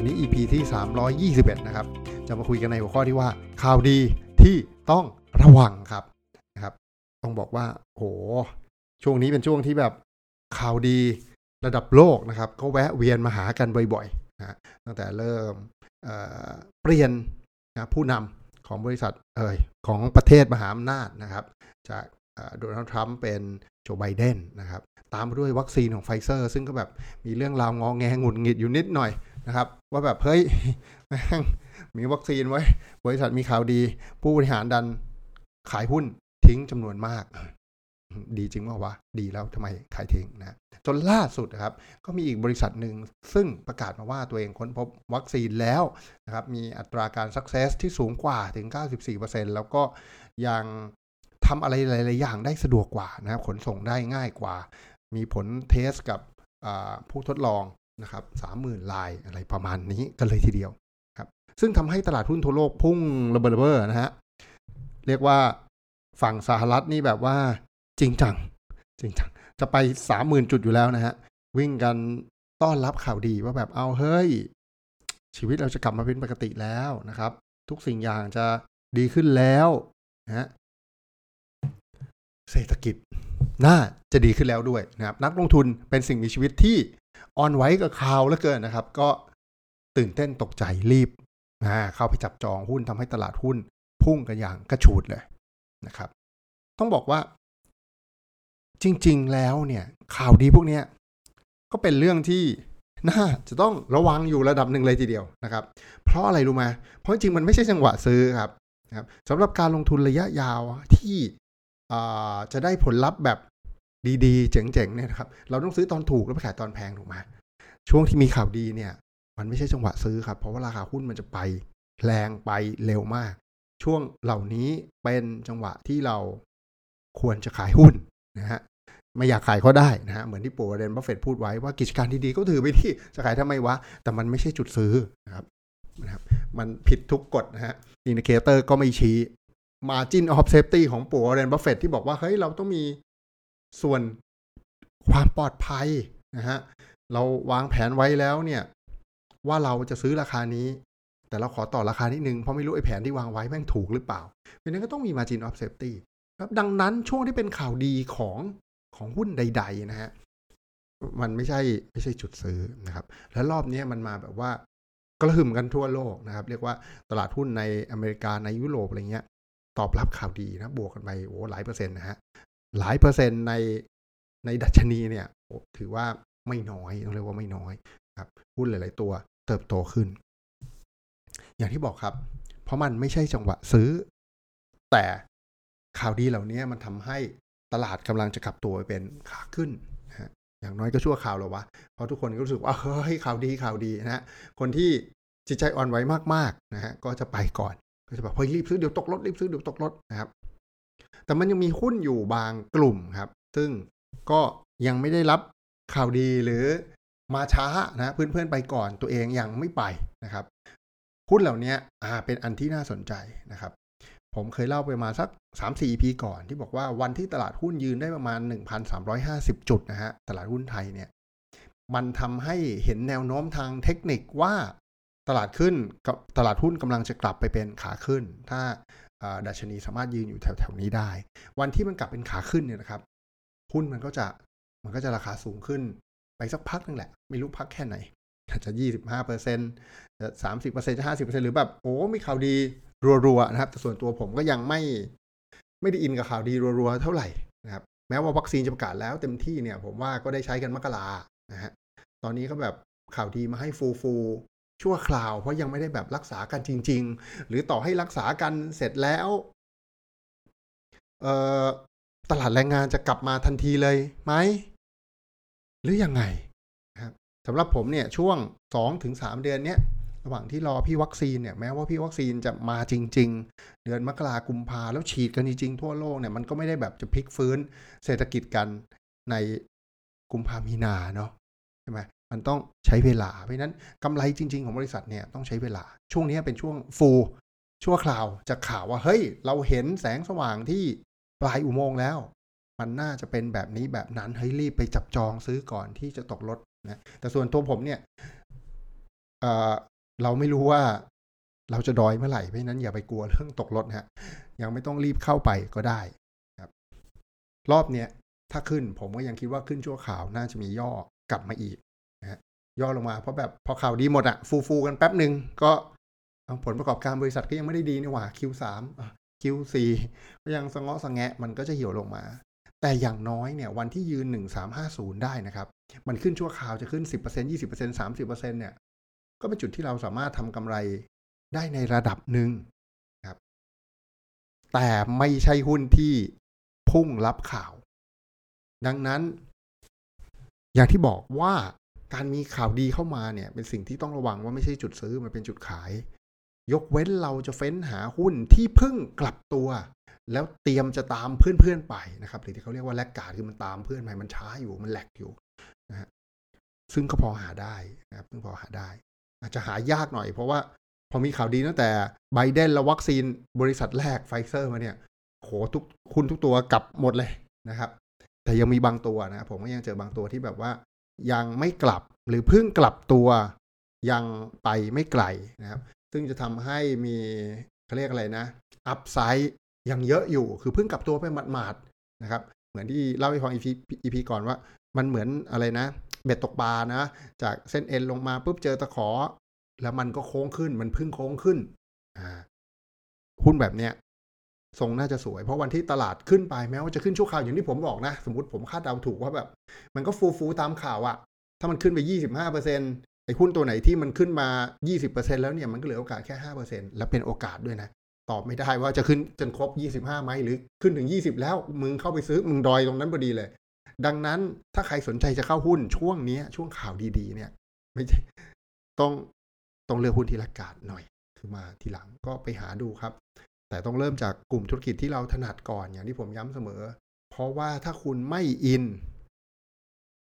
วันนี้ EP ที่ 321 นะครับ จะมาคุยกันในหัวข้อที่ว่าข่าวดีที่ต้องระวังครับนะครับ ต้องบอกว่าโหช่วงนี้เป็นช่วงที่แบบข่าวดีระดับโลกนะครับ ก็แวะเวียนมาหากันบ่อยๆนะตั้งแต่เริ่มเเปลี่ยนนะผู้นำของบริษัทเอ่ยของประเทศมหาอำนาจนะครับ จากโดนัลด์ทรัมป์เป็นโจไบเดนนะครับ ตามด้วยวัคซีนของไฟเซอร์ ซึ่งก็แบบมีเรื่องราวงองแงหงุดหงิดอยู่นิดหน่อย นะครับ ว่าแบบเฮ้ยแม่งมีวัคซีนไว้ บริษัทมีข่าวดี ผู้บริหารดันขายหุ้นทิ้งจำนวนมาก ดีจริงป่าววะ ดีแล้วทำไมขายทิ้งนะจนล่าสุดนะครับ ก็มีอีกบริษัทหนึ่งซึ่งประกาศมาว่าตัวเองค้นพบวัคซีนแล้วนะครับ มีอัตราการ success ที่สูงกว่าถึง 94%แล้วก็ยังทำอะไรหลาย ๆ อย่างได้สะดวกกว่านะครับ ขนส่งได้ง่ายกว่า มีผลเทสกับผู้ทดลอง นะครับสามหมื่นลายอะไรประมาณนี้กันเลยทีเดียวครับซึ่งทำให้ตลาดหุ้นทั่วโลกพุ่งระเบิดระเบ้อนะฮะเรียกว่าฝั่งสหรัฐนี่แบบว่าจริงจังจริงจังจะไปสามหมื่นจุดอยู่แล้วนะฮะวิ่งกันต้อนรับข่าวดีว่าแบบเอาเฮ้ย ชีวิตเราจะกลับมาเป็นปกติแล้วนะครับ ทุกสิ่งอย่างจะดีขึ้นแล้วนะฮะเศรษฐกิจ น่าจะดีขึ้นแล้วด้วยนะครับนักลงทุนเป็นสิ่งมีชีวิตที่อ่อนไหวกับข่าวแล้วเกินนะครับ ก็ตื่นเต้นตกใจรีบนะเข้าไปจับจองหุ้นทำให้ตลาดหุ้นพุ่งกันอย่างกระฉูดเลยนะครับ ต้องบอกว่า จริง ๆ แล้วเนี่ย ข่าวดีพวกนี้ก็เป็นเรื่องที่น่าจะต้องระวังอยู่ระดับหนึ่งเลยทีเดียวนะครับ เพราะอะไรรู้ไหมเพราะจริงมันไม่ใช่จังหวะซื้อครับนะครับสำหรับการลงทุนระยะยาวที่จะได้ผลลัพธ์แบบ ดีๆ เจ๋งๆเนี่ยนะครับเราต้องซื้อตอนถูกแล้วไปขายตอนแพงถูกไหมช่วงที่มีข่าวดีเนี่ย มันไม่ใช่จังหวะซื้อครับ เพราะว่าราคาหุ้นมันจะไปแรงไปเร็วมาก ช่วงเหล่านี้เป็นจังหวะที่เราควรจะขายหุ้นนะฮะไม่อยากขายก็ได้นะฮะเหมือนที่ปู่วอร์เรนบัฟเฟตต์พูดไว้ว่ากิจการดีๆก็ถือไปที่จะขายทำไมวะ แต่มันไม่ใช่จุดซื้อนะครับนะครับมันผิดทุกกฎนะฮะ indicator ก็ไม่ชี้ Margin of Safety ของปู่วอร์เรนบัฟเฟตต์ที่บอกว่า เฮ้ย เราต้องมี ส่วนความปลอดภัยนะฮะเราวางแผนไว้แล้วเนี่ยว่าเราจะซื้อราคานี้ แต่เราขอต่อราคานิดนึง เพราะไม่รู้ไอ้แผนที่วางไว้แม่งถูกหรือเปล่าเพราะนั้นก็ต้องมี margin of safety ครับดังนั้นช่วงที่เป็นข่าวดีของของหุ้นใด ๆ นะฮะมันไม่ใช่ไม่ใช่จุดซื้อนะครับ และรอบนี้มันมาแบบว่ากระหึ่มกันทั่วโลกนะครับ เรียกว่าตลาดหุ้นในอเมริกาในยุโรปอะไรเงี้ย ตอบรับข่าวดีนะ บวกกันไปโอ้หลายเปอร์เซ็นต์นะฮะ หลายเปอร์เซ็นต์ในในดัชนีเนี่ยถือว่าไม่น้อยต้องเรียกว่าไม่น้อยครับหุ้นหลาย ๆ ตัวเติบโตขึ้น อย่างที่บอกครับ เพราะมันไม่ใช่จังหวะซื้อ แต่ข่าวดีเหล่านี้มันทำให้ตลาดกำลังจะกลับตัวไปเป็นขาขึ้นนะอย่างน้อยก็ชั่วข่าวหรอวะเพราะทุกคนก็รู้สึกว่าเฮ้ยข่าวดีข่าวดีนะฮะคนที่จิตใจอ่อนไหวมากๆนะฮะก็จะไปก่อนก็จะแบบเฮ้ยรีบซื้อเดี๋ยวตกรถรีบซื้อเดี๋ยวตกรถนะครับ แต่มันยังมีหุ้นอยู่บางกลุ่มครับ ซึ่งก็ยังไม่ได้รับข่าวดีหรือมาช้านะเพื่อนๆไปก่อนตัวเองยังไม่ไปนะครับหุ้นเหล่านี้อ่าเป็นอันที่น่าสนใจนะครับ ผมเคยเล่าไปมาสัก 3-4 EP ก่อนที่บอกว่าวันที่ตลาดหุ้นยืนได้ประมาณ 1,350 จุดนะฮะตลาดหุ้นไทยเนี่ยมันทำให้เห็นแนวโน้มทางเทคนิคว่าตลาดขึ้นกับตลาดหุ้นกำลังจะกลับไปเป็นขาขึ้น ถ้า ดัชนีสามารถยืนอยู่แถวๆนี้ได้ วันที่มันกลับเป็นขาขึ้นเนี่ยนะครับหุ้นมันก็จะมันก็จะราคาสูงขึ้นไปสักพักนึงแหละ ไม่รู้พักแค่ไหนอาจจะยี่สิบห้าเปอร์เซ็นต์จะสามสิบเปอร์เซ็นต์จะห้าสิบเปอร์เซ็นต์หรือแบบ โอ้ มีข่าวดีรัวๆนะครับ แต่ส่วนตัวผมก็ยังไม่ไม่ได้อินกับข่าวดีรัวๆเท่าไหร่นะครับ แม้ว่าวัคซีนจะประกาศแล้วเต็มที่เนี่ย ผมว่าก็ได้ใช้กันมกรานะฮะ ตอนนี้ก็แบบข่าวดีมาให้ฟูฟู ชั่วคราว เพราะยังไม่ได้แบบรักษากันจริง ๆ หรือต่อให้รักษากันเสร็จแล้วตลาดแรงงานจะกลับมาทันทีเลยไหม หรือยังไงครับสำหรับผมเนี่ยช่วงสองถึงสามเดือนเนี้ยระหว่างที่รอพี่วัคซีนเนี่ยแม้ว่าพี่วัคซีนจะมาจริง ๆ เดือนมกรากุมภาแล้วฉีดกันจริง ๆ ทั่วโลกเนี่ยมันก็ไม่ได้แบบจะพลิกฟื้นเศรษฐกิจกันในกุมภามีนาเนาะใช่ไหม มันต้องใช้เวลา เพราะนั้นกำไรจริง ๆ ของบริษัทเนี่ยต้องใช้เวลา ช่วงนี้เป็นช่วงฟูชั่วคราวจากข่าวว่าเฮ้ย เราเห็นแสงสว่างที่ปลายอุโมงค์แล้ว มันน่าจะเป็นแบบนี้แบบนั้นเฮ้ยรีบไปจับจองซื้อก่อนที่จะตกรถนะแต่ส่วนตัวผมเนี่ยเเราไม่รู้ว่าเราจะดอยเมื่อไหร่เพราะนั้นอย่าไปกลัวเรื่องตกรถนะฮะยังไม่ต้องรีบเข้าไปก็ได้ครับ รอบเนี้ยถ้าขึ้นผมก็ยังคิดว่าขึ้นชั่วข่าวน่าจะมีย่อกลับมาอีก ย่อลงมาเพราะแบบพอข่าวดีหมดอะฟูฟูกันแป๊บหนึ่งก็ผลประกอบการบริษัทก็ยังไม่ได้ดีนี่หว่า Q3 Q4 ก็ยังสงอสงแงะมันก็จะเหี่ยวลงมา แต่อย่างน้อยเนี่ยวันที่ยืน 1350 ได้นะครับ มันขึ้นชั่วคราวจะขึ้น 10% 20% 30%เนี่ยก็เป็นจุดที่เราสามารถทำกำไรได้ในระดับหนึ่งครับ แต่ไม่ใช่หุ้นที่พุ่งรับข่าว ดังนั้น อย่างที่บอกว่า การมีข่าวดีเข้ามาเนี่ย เป็นสิ่งที่ต้องระวังว่าไม่ใช่จุดซื้อมันเป็นจุดขาย ยกเว้นเราจะเฟ้นหาหุ้นที่เพิ่งกลับตัว แล้วเตรียมจะตามเพื่อนๆไปนะครับหรือที่เขาเรียกว่าแลกกาดคือมันตามเพื่อนไปมันช้าอยู่มันแหลกอยู่นะฮะซึ่งก็พอหาได้นะครับซึ่งพอหาได้ อาจจะหายากหน่อย เพราะว่าพอมีข่าวดีตั้งแต่ไบเดนและวัคซีนบริษัทแรกไฟเซอร์มาเนี่ยโหทุกคุณทุกตัวกลับหมดเลยนะครับ แต่ยังมีบางตัวนะผมก็ยังเจอบางตัวที่แบบว่า ยังไม่กลับหรือเพิ่งกลับตัวยังไปไม่ไกลนะครับ ซึ่งจะทำให้มีเขาเรียกอะไรนะอัพไซด์ยังเยอะอยู่คือเพิ่งกลับตัวไปหมาดๆนะครับ เหมือนที่เล่าให้ฟังอีพีอีพีก่อนว่า มันเหมือนอะไรนะ เบ็ดตกปลานะ จากเส้นเอ็นลงมาปุ๊บเจอตะขอ แล้วมันก็โค้งขึ้นมันพึ่งโค้งขึ้นอ่าหุ้นแบบเนี้ย ทรงน่าจะสวย เพราะวันที่ตลาดขึ้นไปแม้ว่าจะขึ้นชั่วคราวอย่างที่ผมบอกนะ สมมติผมคาดเดาถูกว่าแบบ มันก็ฟูฟูตามข่าวอะถ้ามันขึ้นไปยี่สิบห้าเปอร์เซ็นไอ้หุ้นตัวไหนที่มันขึ้นมา 20%แล้วเนี่ยมันก็เหลือโอกาสแค่ 5%แล้วเป็นโอกาสด้วยนะตอบไม่ได้ว่าจะขึ้นจนครบ 25ไหมหรือขึ้นถึง 20 แล้วมึงเข้าไปซื้อมึงดอยตรงนั้นพอดีเลย ดังนั้นถ้าใครสนใจจะเข้าหุ้นช่วงนี้ช่วงข่าวดีๆ เนี่ย ไม่ใช่ต้องต้องเลือกหุ้นที่ราคาหน่อย คือมาทีหลังก็ไปหาดูครับ แต่ต้องเริ่มจากกลุ่มธุรกิจที่เราถนัดก่อนอย่างที่ผมย้ำเสมอ เพราะว่าถ้าคุณไม่อิน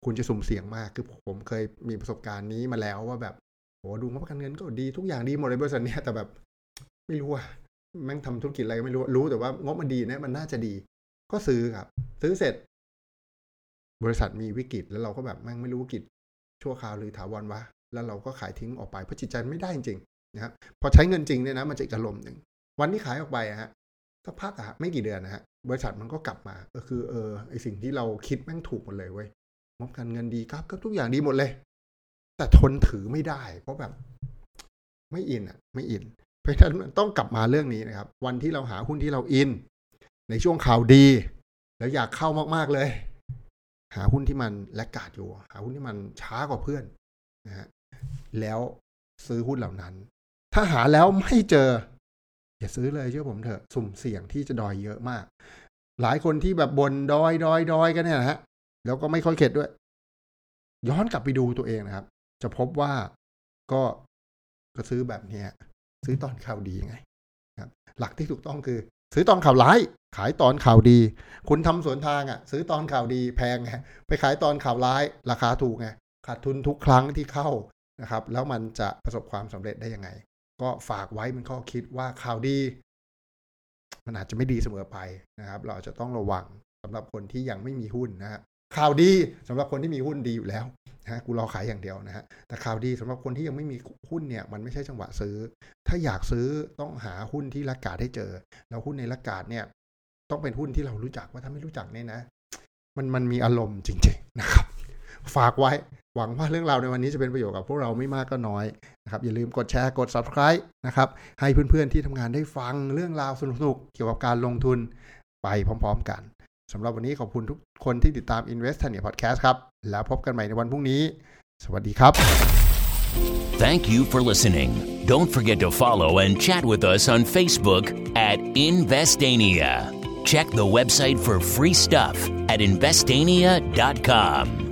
คุณจะสุ่มเสี่ยงมากคือผมเคยมีประสบการณ์นี้มาแล้วว่าแบบโหดูงบการเงินก็ดีทุกอย่างดีหมดเลยบริษัทเนี้ยแต่แบบ ไม่รู้ว่าแม่งทำธุรกิจอะไรไม่รู้รู้แต่ว่างบมันดีนะมันน่าจะดี ก็ซื้อครับ ซื้อเสร็จ บริษัทมีวิกฤตแล้วเราก็แบบแม่งไม่รู้วิกฤตชั่วคราวหรือถาวรวะแล้วเราก็ขายทิ้งออกไปเพราะจิตใจไม่ได้จริงนะครับพอใช้เงินจริงเนี่ยนะมันจะอีกอารมณ์หนึ่ง วันที่ขายออกไปอะฮะสักพักอะไม่กี่เดือนนะฮะบริษัทมันก็กลับมาก็คือเออไอสิ่งที่เราคิดแม่งถูกหมดเลยเว้ยงบการเงินดีครับก็ทุกอย่างดีหมดเลย แต่ทนถือไม่ได้ เพราะแบบ ไม่อินอะไม่อิน เพราะฉะนั้นต้องกลับมาเรื่องนี้นะครับ วันที่เราหาหุ้นที่เราอิน ในช่วงข่าวดี แล้วอยากเข้ามากๆเลย หาหุ้นที่มันแลกกาดอยู่ หาหุ้นที่มันช้ากว่าเพื่อนนะฮะแล้วซื้อหุ้นเหล่านั้น ถ้าหาแล้วไม่เจอ อย่าซื้อเลยเชื่อผมเถอะสุ่มเสี่ยงที่จะดอยเยอะมาก หลายคนที่แบบบนดอยดอยดอยกันเนี่ยนะฮะแล้วก็ไม่ค่อยเข็ดด้วย ย้อนกลับไปดูตัวเองนะครับ จะพบว่าก็ก็ซื้อแบบนี้ซื้อตอนข่าวดีไงครับ หลักที่ถูกต้องคือ ซื้อตอนข่าวร้าย ขายตอนข่าวดี คุณทำสวนทางอะ ซื้อตอนข่าวดีแพงไงไปขายตอนข่าวร้าย ราคาถูกไงขาดทุนทุกครั้งที่เข้านะครับ แล้วมันจะประสบความสำเร็จได้ยังไง ก็ฝากไว้เป็นข้อคิดว่าข่าวดี มันอาจจะไม่ดีเสมอไปนะครับ เราจะต้องระวังสำหรับคนที่ยังไม่มีหุ้นนะฮะข่าวดีสำหรับคนที่มีหุ้นดีอยู่แล้วนะกูรอขายอย่างเดียวนะฮะแต่ข่าวดีสำหรับคนที่ยังไม่มีหุ้นเนี่ยมันไม่ใช่จังหวะซื้อ ถ้าอยากซื้อต้องหาหุ้นที่รักกาดให้เจอ แล้วหุ้นในรักกาดเนี่ยต้องเป็นหุ้นที่เรารู้จักว่าถ้าไม่รู้จักเนี่ยนะ มันมันมีอารมณ์จริง ๆนะครับ ฝากไว้ หวังว่าเรื่องราวในวันนี้จะเป็นประโยชน์กับพวกเราไม่มากก็น้อยนะครับอย่าลืมกดแชร์กด subscribe นะครับให้เพื่อนๆที่ทำงานได้ฟังเรื่องราวสนุกๆเกี่ยวกับการลงทุนไปพร้อม ๆ กันสำหรับวันนี้ขอบคุณทุกคนที่ติดตาม Invest t a n i a Podcast ครับ แล้วพบกันใหม่ในวันพรุ่งนี้ สวัสดีครับ Thank you for listening. Don't forget to follow and chat with us on Facebook at Investania. Check the website for free stuff at investania.com.